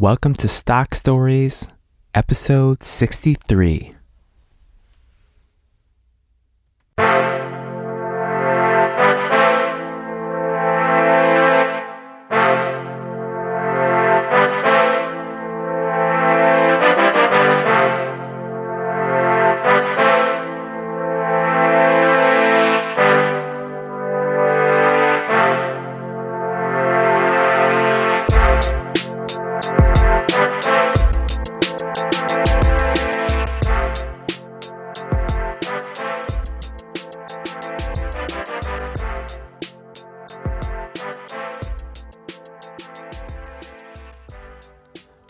Welcome to Stock Stories, episode 63.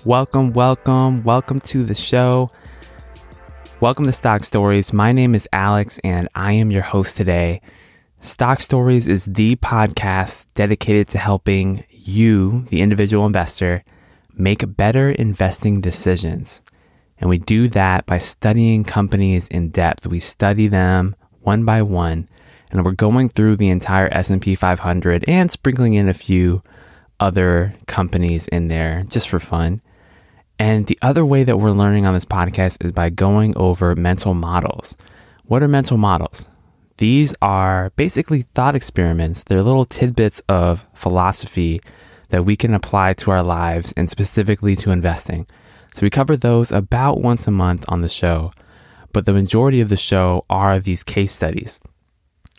Welcome, welcome, welcome to the show. Welcome to Stock Stories. My name is Alex and I am your host today. Stock Stories is the podcast dedicated to helping you, the individual investor, make better investing decisions. And we do that by studying companies in depth. We study them one by one and we're going through the entire S&P 500 and sprinkling in a few other companies in there just for fun. And the other way that we're learning on this podcast is by going over mental models. What are mental models? These are basically thought experiments. They're little tidbits of philosophy that we can apply to our lives and specifically to investing. So we cover those about once a month on the show, but the majority of the show are these case studies.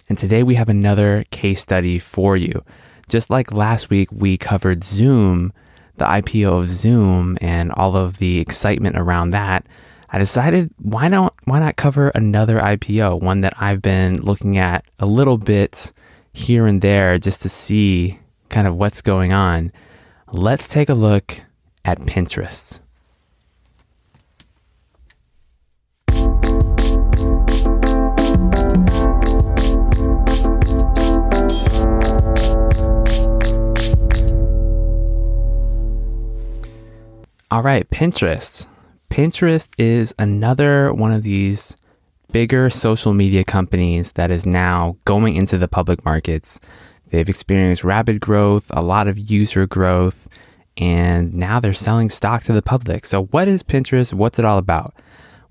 And today we have another case study for you. Just like last week, we covered Zoom the IPO of Zoom and all of the excitement around that, I decided why not why not cover another IPO, one that I've been looking at a little bit here and there just to see kind of what's going on. Let's take a look at Pinterest. Right, Pinterest. Pinterest is another one of these bigger social media companies that is now going into the public markets. They've experienced rapid growth, a lot of user growth, and now they're selling stock to the public. So, what is Pinterest? What's it all about?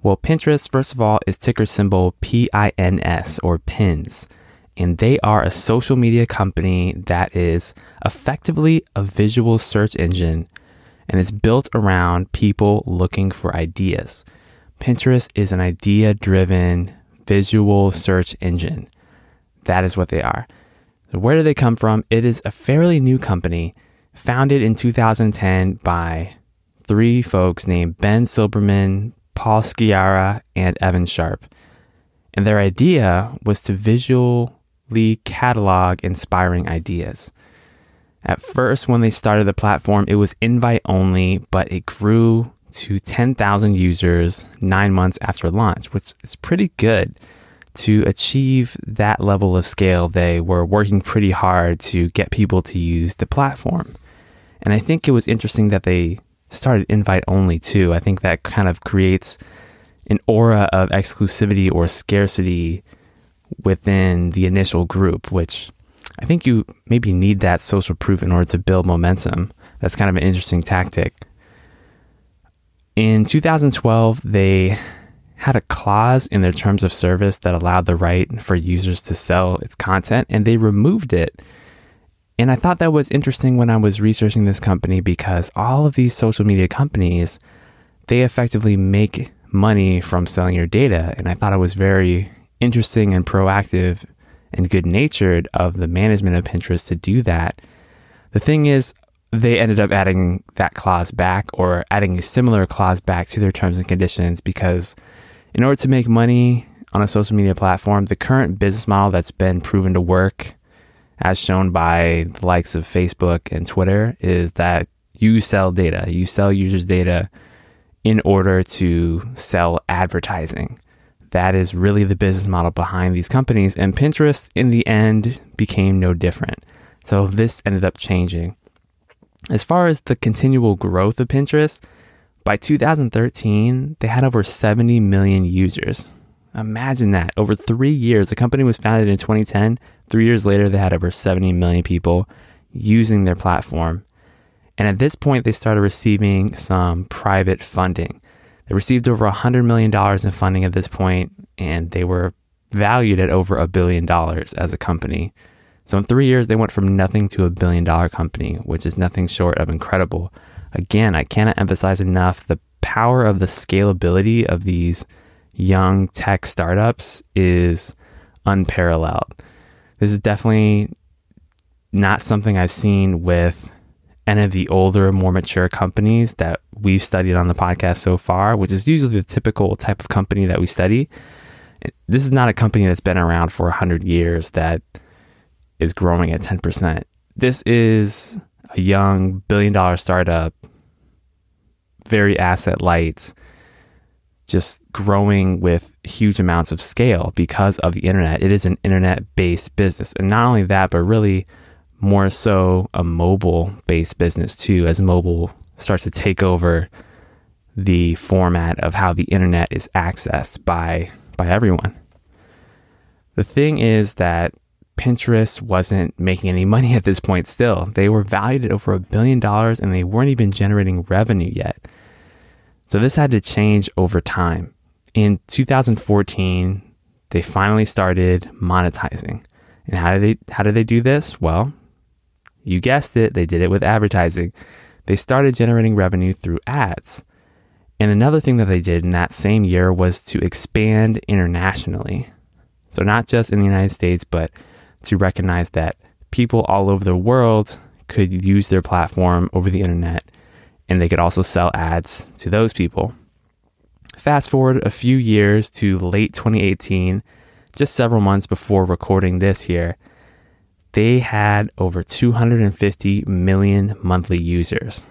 Well, Pinterest, first of all, is ticker symbol PINS or PINS. And they are a social media company that is effectively a visual search engine and it's built around people looking for ideas. Pinterest is an idea driven visual search engine. That is what they are. So where do they come from? It is a fairly new company founded in 2010 by three folks named Ben Silbermann, Paul Sciarra, and Evan Sharp. And their idea was to visually catalog inspiring ideas. At first, when they started the platform, it was invite only, but it grew to 10,000 users nine months after launch, which is pretty good. To achieve that level of scale, they were working pretty hard to get people to use the platform. And I think it was interesting that they started invite only too. I think that kind of creates an aura of exclusivity or scarcity within the initial group, which I think you maybe need that social proof in order to build momentum. That's kind of an interesting tactic. In 2012, they had a clause in their terms of service that allowed the right for users to sell its content, and they removed it. And I thought that was interesting when I was researching this company because all of these social media companies, they effectively make money from selling your data. And I thought it was very interesting and proactive and good natured of the management of Pinterest to do that. The thing is, they ended up adding that clause back or adding a similar clause back to their terms and conditions because, in order to make money on a social media platform, the current business model that's been proven to work, as shown by the likes of Facebook and Twitter, is that you sell data, you sell users' data in order to sell advertising. That is really the business model behind these companies. And Pinterest, in the end, became no different. So this ended up changing. As far as the continual growth of Pinterest, by 2013, they had over 70 million users. Imagine that. Over three years, the company was founded in 2010. Three years later, they had over 70 million people using their platform. And at this point, they started receiving some private funding. They received over $100 million in funding at this point, and they were valued at over a billion dollars as a company. So in three years, they went from nothing to a billion dollar company, which is nothing short of incredible. Again, I cannot emphasize enough the power of the scalability of these young tech startups is unparalleled. This is definitely not something I've seen with any of the older, more mature companies that we've studied on the podcast so far, which is usually the typical type of company that we study. This is not a company that's been around for 100 years that is growing at 10%. This is a young billion dollar startup, very asset light, just growing with huge amounts of scale because of the internet. It is an internet based business. And not only that, but really more so a mobile based business too, as mobile starts to take over the format of how the internet is accessed by by everyone. The thing is that Pinterest wasn't making any money at this point still. They were valued at over a billion dollars and they weren't even generating revenue yet. So this had to change over time. In 2014, they finally started monetizing. And how did they how did they do this? Well, you guessed it, they did it with advertising. They started generating revenue through ads. And another thing that they did in that same year was to expand internationally. So, not just in the United States, but to recognize that people all over the world could use their platform over the internet and they could also sell ads to those people. Fast forward a few years to late 2018, just several months before recording this here, they had over 250 million monthly users.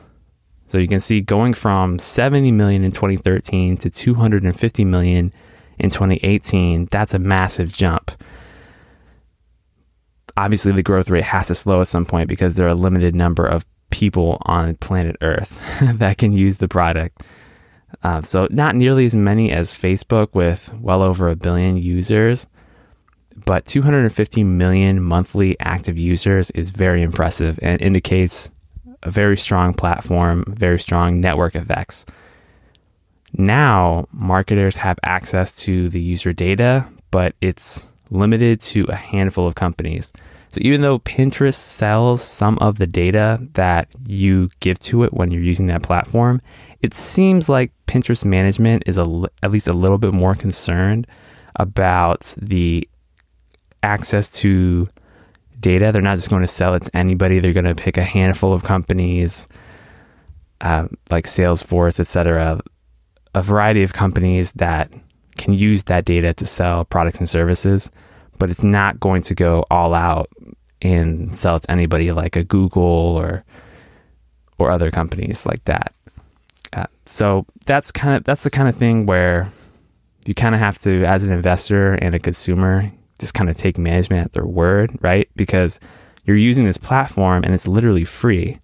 So you can see going from 70 million in 2013 to 250 million in 2018, that's a massive jump. Obviously, the growth rate has to slow at some point because there are a limited number of people on planet Earth that can use the product. Uh, so, not nearly as many as Facebook with well over a billion users, but 250 million monthly active users is very impressive and indicates a very strong platform, very strong network effects. Now, marketers have access to the user data, but it's limited to a handful of companies. So, even though Pinterest sells some of the data that you give to it when you're using that platform, it seems like Pinterest management is a, at least a little bit more concerned about the access to data. They're not just going to sell it to anybody. They're going to pick a handful of companies, uh, like Salesforce, etc., a variety of companies that can use that data to sell products and services. But it's not going to go all out and sell it to anybody like a Google or or other companies like that. Uh, so that's kind of that's the kind of thing where you kind of have to, as an investor and a consumer, just kind of take management at their word, right? Because you're using this platform and it's literally free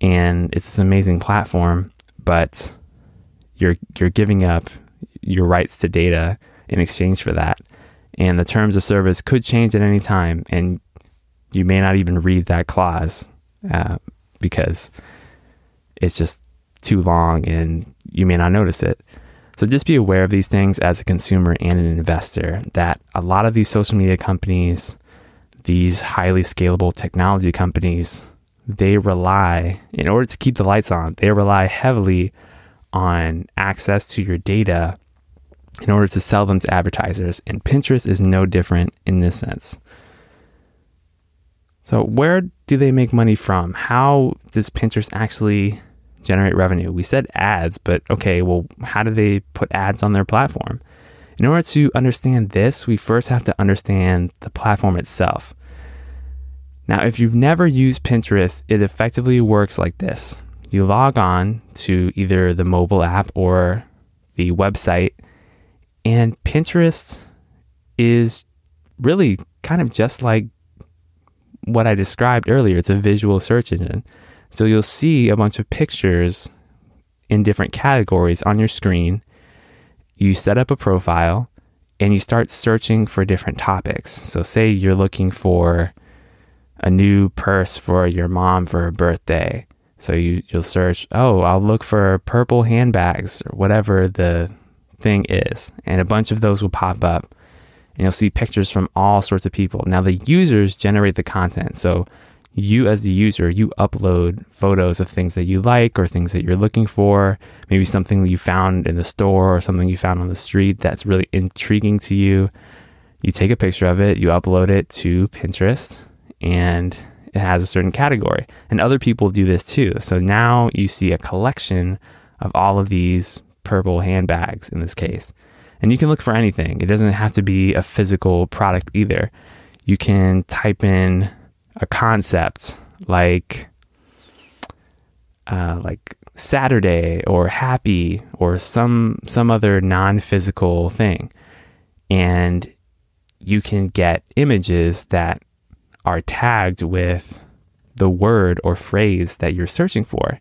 and it's this amazing platform, but you're you're giving up your rights to data in exchange for that. And the terms of service could change at any time and you may not even read that clause uh, because it's just too long and you may not notice it. So just be aware of these things as a consumer and an investor that a lot of these social media companies, these highly scalable technology companies, they rely, in order to keep the lights on, they rely heavily on access to your data in order to sell them to advertisers. And Pinterest is no different in this sense. So, where do they make money from? How does Pinterest actually generate revenue. We said ads, but okay, well, how do they put ads on their platform? In order to understand this, we first have to understand the platform itself. Now, if you've never used Pinterest, it effectively works like this you log on to either the mobile app or the website, and Pinterest is really kind of just like what I described earlier. It's a visual search engine. So you'll see a bunch of pictures in different categories on your screen. You set up a profile and you start searching for different topics. So, say you're looking for a new purse for your mom for her birthday. So you, you'll search, oh, I'll look for purple handbags or whatever the thing is. And a bunch of those will pop up. And you'll see pictures from all sorts of people. Now, the users generate the content. So you, as the user, you upload photos of things that you like or things that you're looking for. Maybe something that you found in the store or something you found on the street that's really intriguing to you. You take a picture of it, you upload it to Pinterest, and it has a certain category. And other people do this too. So now you see a collection of all of these purple handbags in this case. And you can look for anything. It doesn't have to be a physical product either. You can type in a concept like uh, like Saturday or happy or some some other non-physical thing. And you can get images that are tagged with the word or phrase that you're searching for.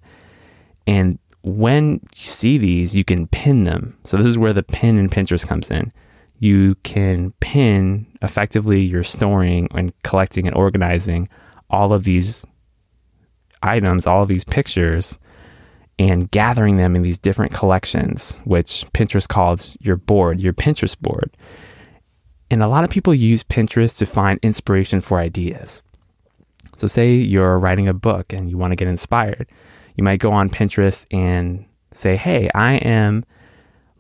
And when you see these, you can pin them. So this is where the pin in Pinterest comes in. You can pin effectively you're storing and collecting and organizing all of these items, all of these pictures, and gathering them in these different collections, which Pinterest calls your board, your Pinterest board. And a lot of people use Pinterest to find inspiration for ideas. So, say you're writing a book and you want to get inspired. You might go on Pinterest and say, Hey, I am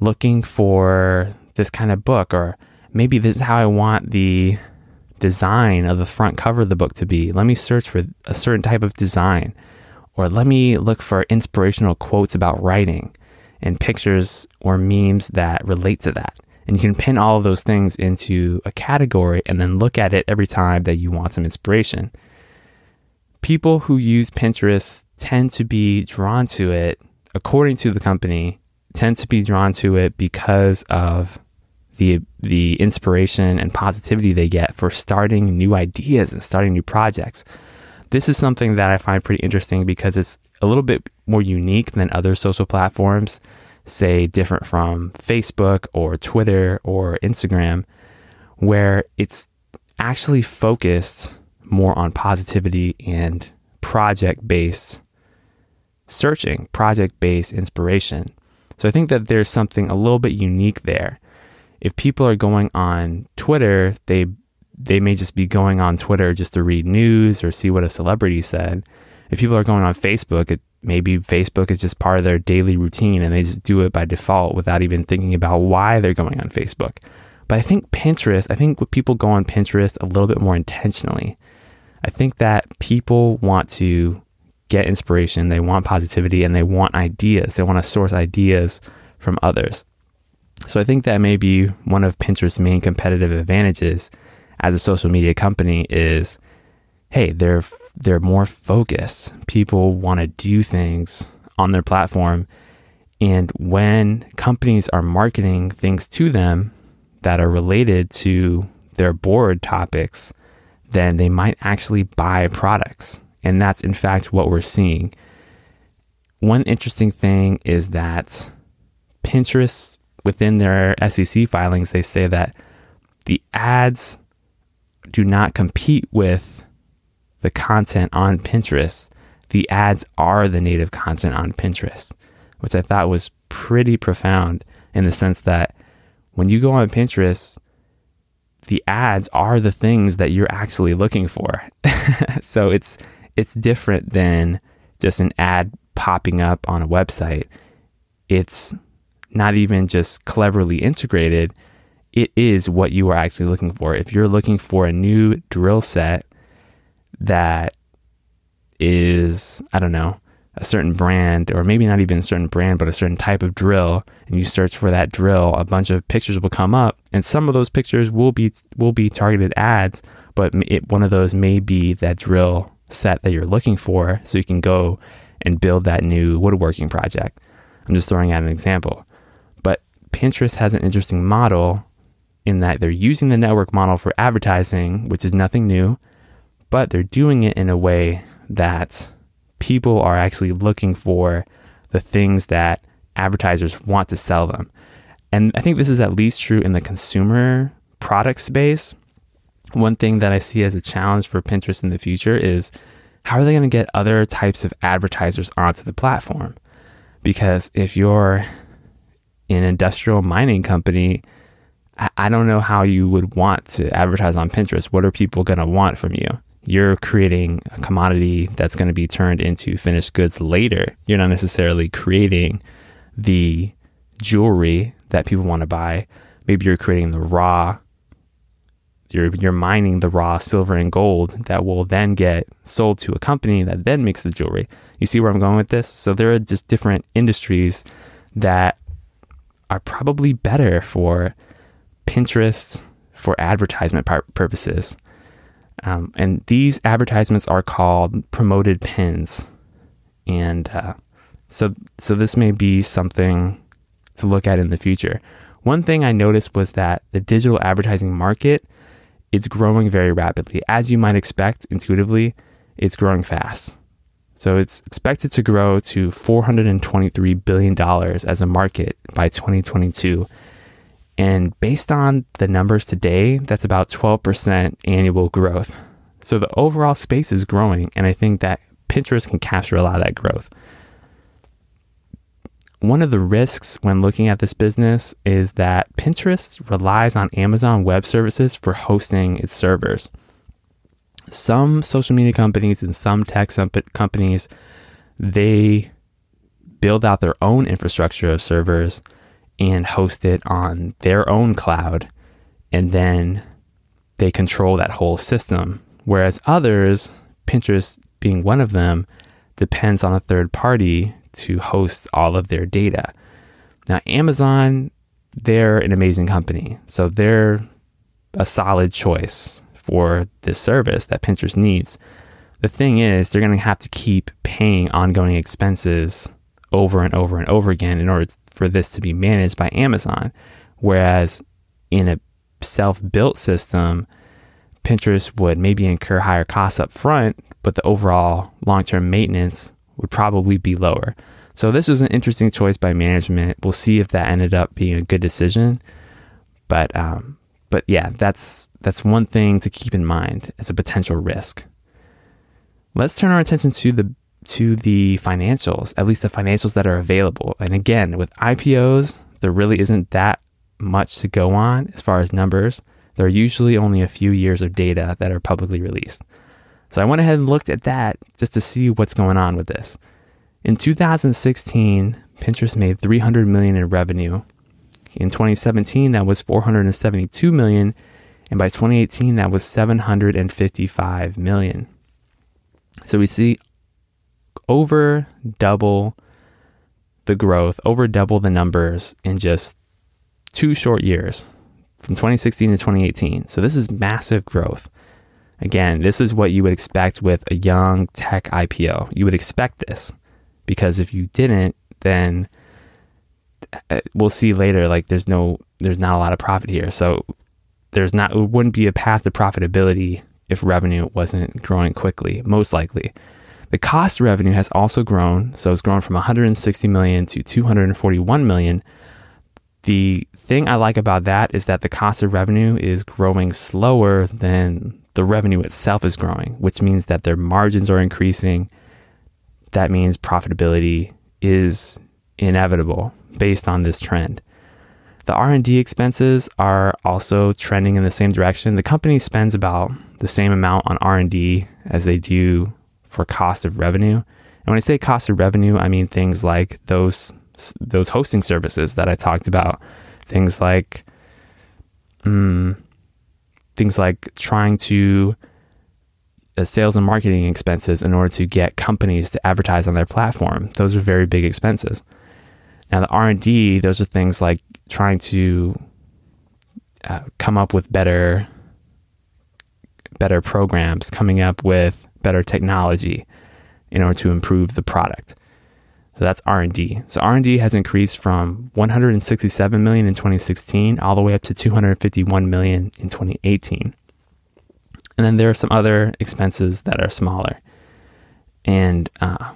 looking for this kind of book, or maybe this is how I want the design of the front cover of the book to be. Let me search for a certain type of design, or let me look for inspirational quotes about writing and pictures or memes that relate to that. And you can pin all of those things into a category and then look at it every time that you want some inspiration. People who use Pinterest tend to be drawn to it, according to the company, tend to be drawn to it because of the the inspiration and positivity they get for starting new ideas and starting new projects. This is something that I find pretty interesting because it's a little bit more unique than other social platforms say different from Facebook or Twitter or Instagram, where it's actually focused more on positivity and project based searching, project based inspiration. So I think that there's something a little bit unique there. If people are going on Twitter, they they may just be going on Twitter just to read news or see what a celebrity said. If people are going on Facebook, it maybe Facebook is just part of their daily routine and they just do it by default without even thinking about why they're going on Facebook. But I think Pinterest, I think people go on Pinterest a little bit more intentionally. I think that people want to get inspiration, they want positivity, and they want ideas. They want to source ideas from others. So I think that may be one of Pinterest's main competitive advantages as a social media company is hey, they're they're more focused. People want to do things on their platform. And when companies are marketing things to them that are related to their board topics, then they might actually buy products. And that's in fact what we're seeing. One interesting thing is that Pinterest, within their SEC filings, they say that the ads do not compete with the content on Pinterest, the ads are the native content on Pinterest, which I thought was pretty profound in the sense that when you go on Pinterest, the ads are the things that you're actually looking for. so it's it's different than just an ad popping up on a website. It's not even just cleverly integrated. It is what you are actually looking for. If you're looking for a new drill set that is, I don't know, a certain brand, or maybe not even a certain brand, but a certain type of drill, and you search for that drill, a bunch of pictures will come up, and some of those pictures will be will be targeted ads, but it, one of those may be that drill set that you're looking for, so you can go and build that new woodworking project. I'm just throwing out an example, Pinterest has an interesting model in that they're using the network model for advertising, which is nothing new but they're doing it in a way that people are actually looking for the things that advertisers want to sell them. And I think this is at least true in the consumer product space. One thing that I see as a challenge for Pinterest in the future is how are they going to get other types of advertisers onto the platform? Because if you're an industrial mining company, I don't know how you would want to advertise on Pinterest. What are people going to want from you? You're creating a commodity that's going to be turned into finished goods later. You're not necessarily creating the jewelry that people want to buy. Maybe you're creating the raw you're you're mining the raw silver and gold that will then get sold to a company that then makes the jewelry. You see where I'm going with this? So there are just different industries that are probably better for Pinterest for advertisement purposes. Um, and these advertisements are called promoted pins. And uh, so, so this may be something to look at in the future. One thing I noticed was that the digital advertising market it's growing very rapidly. As you might expect intuitively, it's growing fast. So it's expected to grow to $423 billion as a market by 2022. And based on the numbers today, that's about 12% annual growth. So the overall space is growing, and I think that Pinterest can capture a lot of that growth. One of the risks when looking at this business is that Pinterest relies on Amazon Web Services for hosting its servers. Some social media companies and some tech companies, they build out their own infrastructure of servers and host it on their own cloud. And then they control that whole system. Whereas others, Pinterest being one of them, depends on a third party to host all of their data. Now, Amazon, they're an amazing company. So they're a solid choice for this service that Pinterest needs. The thing is, they're going to have to keep paying ongoing expenses over and over and over again in order for this to be managed by Amazon. Whereas in a self built system, Pinterest would maybe incur higher costs up front, but the overall long term maintenance would probably be lower. So this was an interesting choice by management. We'll see if that ended up being a good decision. But um, but yeah, that's that's one thing to keep in mind as a potential risk. Let's turn our attention to the to the financials, at least the financials that are available. And again, with IPOs, there really isn't that much to go on as far as numbers. There are usually only a few years of data that are publicly released. So I went ahead and looked at that just to see what's going on with this. In 2016, Pinterest made 300 million in revenue. In 2017, that was 472 million, and by 2018, that was 755 million. So we see over double the growth, over double the numbers in just two short years from 2016 to 2018. So this is massive growth. Again, this is what you would expect with a young tech IPO. You would expect this because if you didn't, then Uh, we'll see later like there's no there's not a lot of profit here. So there's not it wouldn't be a path to profitability if revenue wasn't growing quickly, most likely. The cost revenue has also grown, so it's grown from 160 million to 241 million. The thing I like about that is that the cost of revenue is growing slower than the revenue itself is growing, which means that their margins are increasing. That means profitability is inevitable based on this trend. The R&D expenses are also trending in the same direction. The company spends about the same amount on R&D as they do for cost of revenue. And when I say cost of revenue, I mean things like those those hosting services that I talked about, things like um, things like trying to uh, sales and marketing expenses in order to get companies to advertise on their platform. Those are very big expenses. Now the R and D, those are things like trying to uh, come up with better better programs, coming up with better technology in order to improve the product. So that's R&D. So R&D has increased from 167 million in 2016 all the way up to 251 million in 2018. And then there are some other expenses that are smaller. And uh,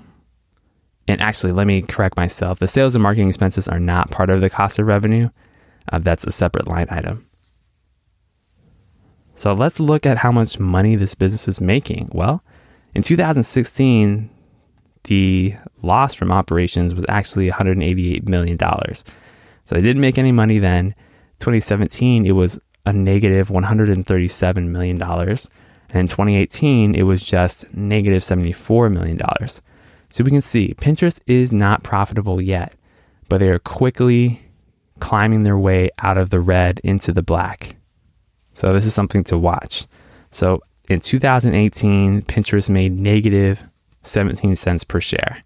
and actually, let me correct myself. The sales and marketing expenses are not part of the cost of revenue. Uh, that's a separate line item. So let's look at how much money this business is making. Well, In 2016, the loss from operations was actually $188 million. So they didn't make any money then. 2017, it was a negative $137 million. And in 2018, it was just negative $74 million. So we can see Pinterest is not profitable yet, but they are quickly climbing their way out of the red into the black. So this is something to watch. So in 2018, Pinterest made negative 17 cents per share.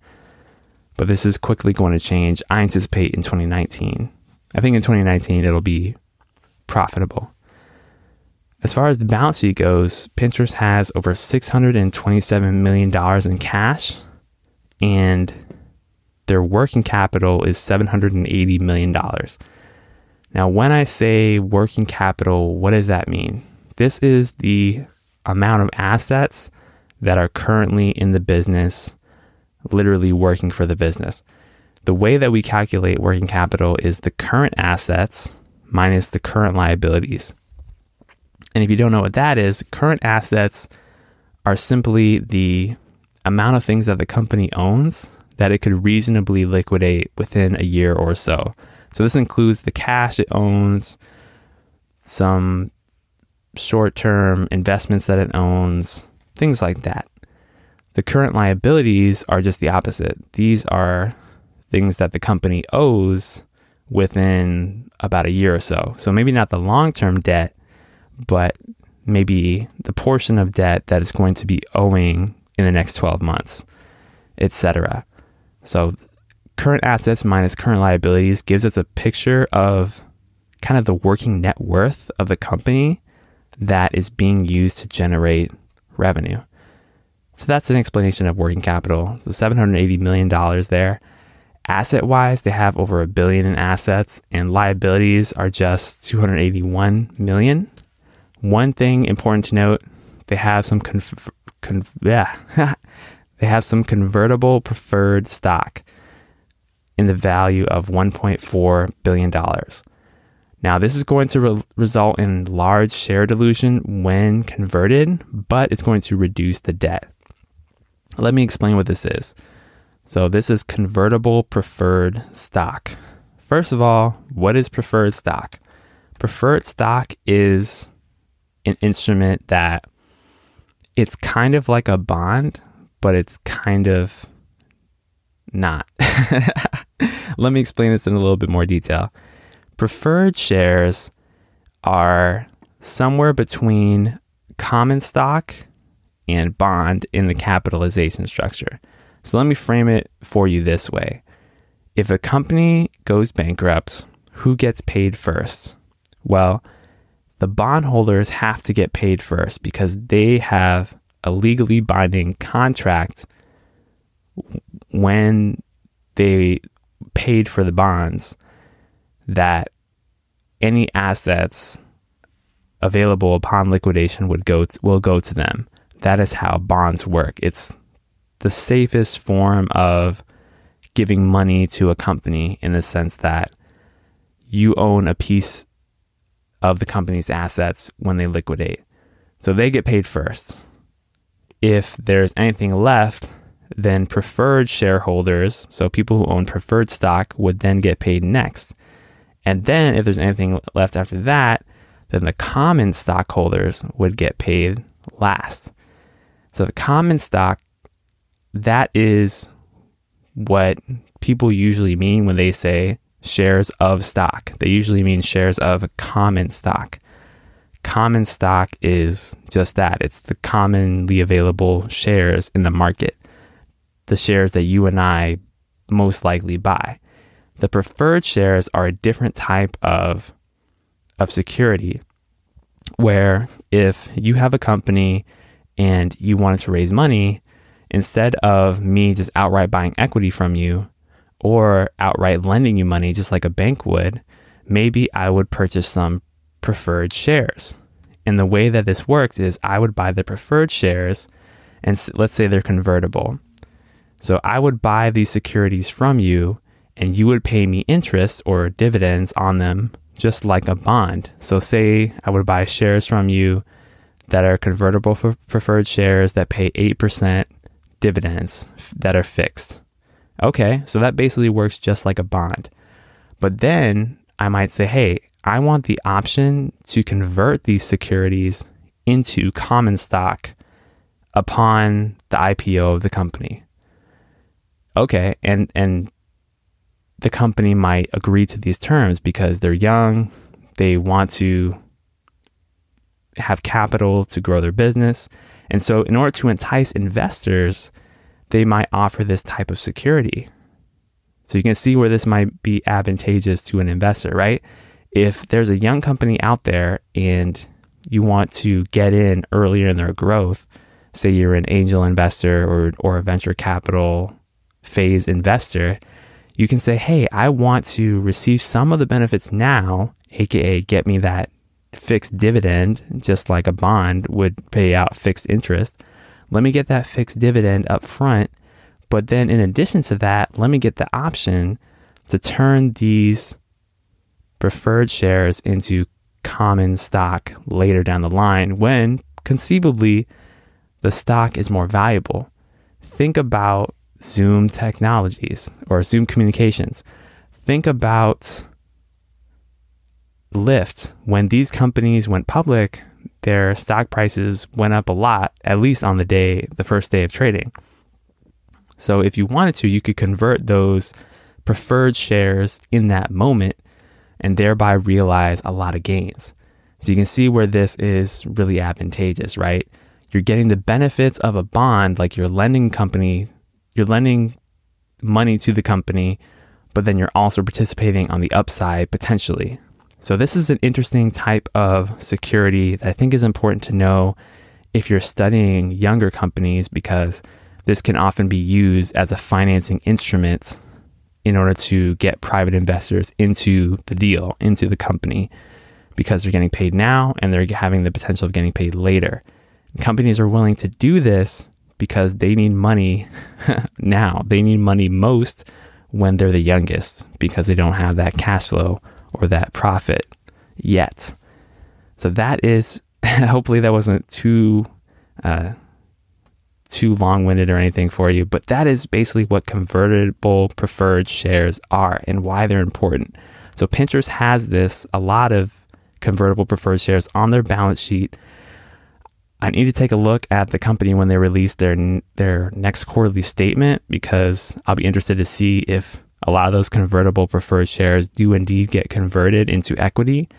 But this is quickly going to change. I anticipate in 2019. I think in 2019 it'll be profitable. As far as the balance sheet goes, Pinterest has over $627 million in cash, and their working capital is $780 million. Now, when I say working capital, what does that mean? This is the amount of assets that are currently in the business, literally working for the business. The way that we calculate working capital is the current assets minus the current liabilities. And if you don't know what that is, current assets are simply the amount of things that the company owns that it could reasonably liquidate within a year or so. So this includes the cash it owns, some short term investments that it owns, things like that. The current liabilities are just the opposite. These are things that the company owes within about a year or so. So maybe not the long term debt, but maybe the portion of debt that is going to be owing in the next 12 months, etc. So current assets minus current liabilities gives us a picture of kind of the working net worth of the company that is being used to generate revenue. So that's an explanation of working capital. So $780 million there. Asset wise, they have over a billion in assets, and liabilities are just 281 million. One thing important to note: they have some conf- conf- yeah, they have some convertible preferred stock in the value of 1.4 billion dollars. Now, this is going to re- result in large share dilution when converted, but it's going to reduce the debt. Let me explain what this is. So, this is convertible preferred stock. First of all, what is preferred stock? Preferred stock is an instrument that it's kind of like a bond, but it's kind of not. Let me explain this in a little bit more detail. Preferred shares are somewhere between common stock and bond in the capitalization structure. So let me frame it for you this way. If a company goes bankrupt, who gets paid first? Well, the bondholders have to get paid first because they have a legally binding contract when they paid for the bonds that any assets available upon liquidation would go to, will go to them. That is how bonds work. It's the safest form of giving money to a company in the sense that you own a piece of the company's assets when they liquidate. So they get paid first. If there's anything left, then preferred shareholders, so people who own preferred stock, would then get paid next. And then if there's anything left after that, then the common stockholders would get paid last. So the common stock, that is what people usually mean when they say shares of stock. They usually mean shares of common stock. Common stock is just that it's the commonly available shares in the market, the shares that you and I most likely buy. The preferred shares are a different type of of security where if you have a company and you wanted to raise money, instead of me just outright buying equity from you or outright lending you money just like a bank would, maybe I would purchase some preferred shares. And the way that this works is I would buy the preferred shares and let's say they're convertible. So I would buy these securities from you and you would pay me interest or dividends on them just like a bond. So, say I would buy shares from you, that are convertible for preferred shares that pay 8% dividends that are fixed. Okay, so that basically works just like a bond. But then I might say, hey, I want the option to convert these securities into common stock upon the IPO of the company. Okay, and and the company might agree to these terms because they're young, they want to have capital to grow their business. And so in order to entice investors, they might offer this type of security. So you can see where this might be advantageous to an investor, right? If there's a young company out there and you want to get in earlier in their growth, say you're an angel investor or, or a venture capital phase investor, you can say, hey, I want to receive some of the benefits now, aka get me that fixed dividend, just like a bond would pay out fixed interest. Let me get that fixed dividend up front. But then, in addition to that, let me get the option to turn these preferred shares into common stock later down the line when conceivably the stock is more valuable. Think about Zoom technologies or Zoom communications. Think about Lyft. When these companies went public, their stock prices went up a lot, at least on the day, the first day of trading. So if you wanted to, you could convert those preferred shares in that moment and thereby realize a lot of gains. So you can see where this is really advantageous, right? You're getting the benefits of a bond, like your lending company, you're lending money to the company, but then you're also participating on the upside potentially. So, this is an interesting type of security that I think is important to know if you're studying younger companies because this can often be used as a financing instrument in order to get private investors into the deal, into the company, because they're getting paid now and they're having the potential of getting paid later. Companies are willing to do this because they need money now. They need money most when they're the youngest because they don't have that cash flow or that profit yet. So that is hopefully that wasn't too uh, too long-winded or anything for you, but that is basically what convertible preferred shares are and why they're important. So Pinterest has this a lot of convertible preferred shares on their balance sheet. I need to take a look at the company when they release their their next quarterly statement because I'll be interested to see if a lot of those convertible preferred shares do indeed get converted into equity.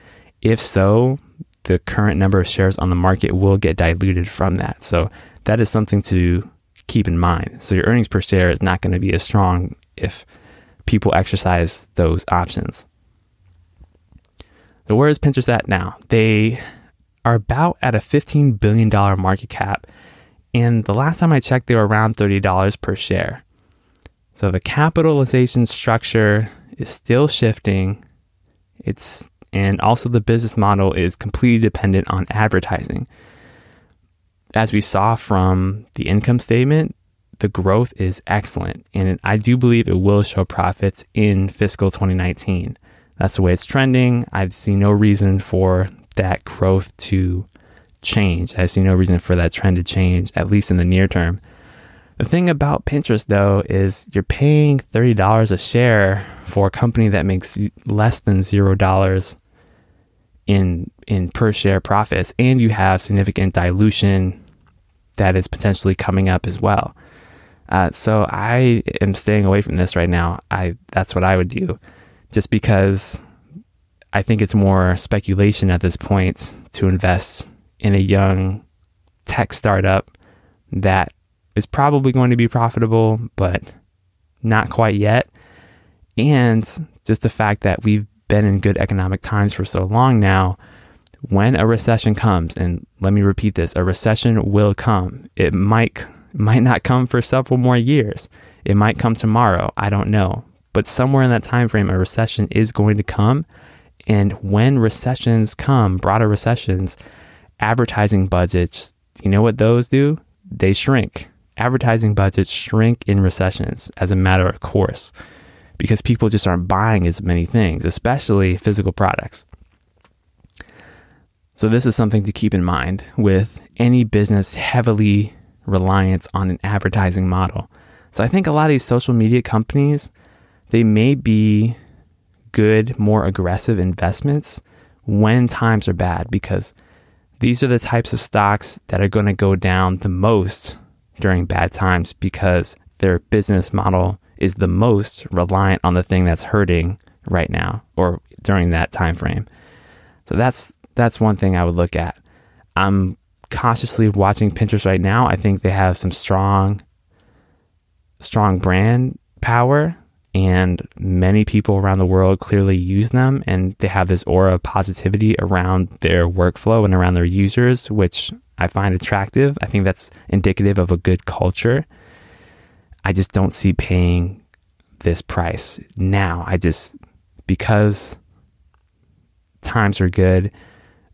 If so, the current number of shares on the market will get diluted from that. So that is something to keep in mind. So your earnings per share is not going to be as strong if people exercise those options. So where is Pinterest at now? They are about at a $15 billion market cap. And the last time I checked, they were around $30 per share. So the capitalization structure is still shifting. It's and also the business model is completely dependent on advertising. As we saw from the income statement, the growth is excellent and I do believe it will show profits in fiscal 2019. That's the way it's trending. I see no reason for that growth to change. I see no reason for that trend to change, at least in the near term. The thing about Pinterest, though, is you're paying $30 a share for a company that makes less than $0 in, in per share profits, and you have significant dilution that is potentially coming up as well. Uh, so I am staying away from this right now. I that's what I would do, just because I think it's more speculation at this point to invest in a young tech startup that is probably going to be profitable, but not quite yet. And just the fact that we've been in good economic times for so long now, when a recession comes, and let me repeat this, a recession will come. It might might not come for several more years. It might come tomorrow. I don't know. But somewhere in that time frame, a recession is going to come. And when recessions come, broader recessions, advertising budgets, you know what those do? They shrink advertising budgets shrink in recessions as a matter of course because people just aren't buying as many things, especially physical products. So, this is something to keep in mind with any business heavily reliance on an advertising model. So, I think a lot of these social media companies, they may be good, more aggressive investments when times are bad because these are the types of stocks that are going to go down the most during bad times because their business model is the most reliant on the thing that's hurting right now or during that time frame. So that's that's one thing I would look at. I'm cautiously watching Pinterest right now. I think they have some strong strong brand power and many people around the world clearly use them and they have this aura of positivity around their workflow and around their users which i find attractive i think that's indicative of a good culture i just don't see paying this price now i just because times are good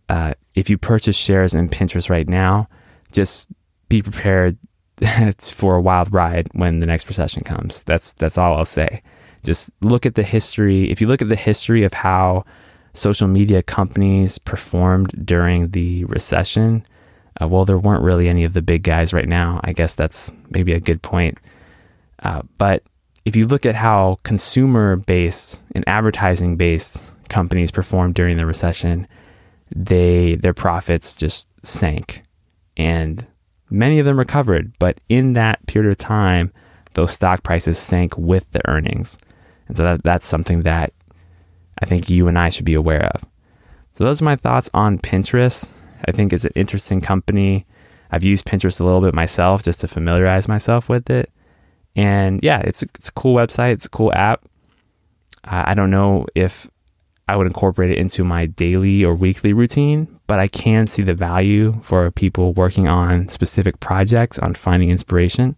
uh, if you purchase shares in pinterest right now just be prepared for a wild ride when the next recession comes. That's that's all I'll say. Just look at the history. If you look at the history of how social media companies performed during the recession, uh, well, there weren't really any of the big guys right now. I guess that's maybe a good point. Uh, but if you look at how consumer based and advertising based companies performed during the recession, they their profits just sank. And Many of them recovered, but in that period of time, those stock prices sank with the earnings. And so that, that's something that I think you and I should be aware of. So those are my thoughts on Pinterest. I think it's an interesting company. I've used Pinterest a little bit myself just to familiarize myself with it. And yeah, it's a, it's a cool website, it's a cool app. Uh, I don't know if I would incorporate it into my daily or weekly routine, but I can see the value for people working on specific projects on finding inspiration.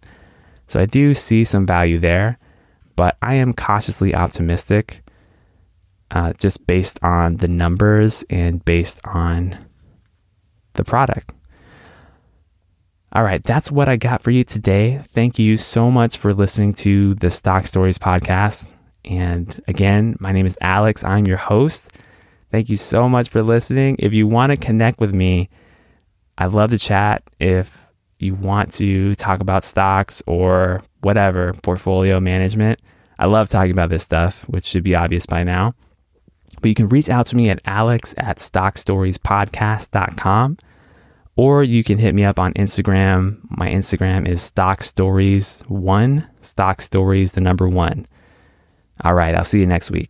So I do see some value there, but I am cautiously optimistic uh, just based on the numbers and based on the product. All right, that's what I got for you today. Thank you so much for listening to the Stock Stories podcast. And again, my name is Alex. I'm your host. Thank you so much for listening. If you want to connect with me, I'd love to chat. If you want to talk about stocks or whatever, portfolio management, I love talking about this stuff, which should be obvious by now. But you can reach out to me at alex at stockstoriespodcast.com or you can hit me up on Instagram. My Instagram is stock stories one, stock stories, the number one. All right, I'll see you next week.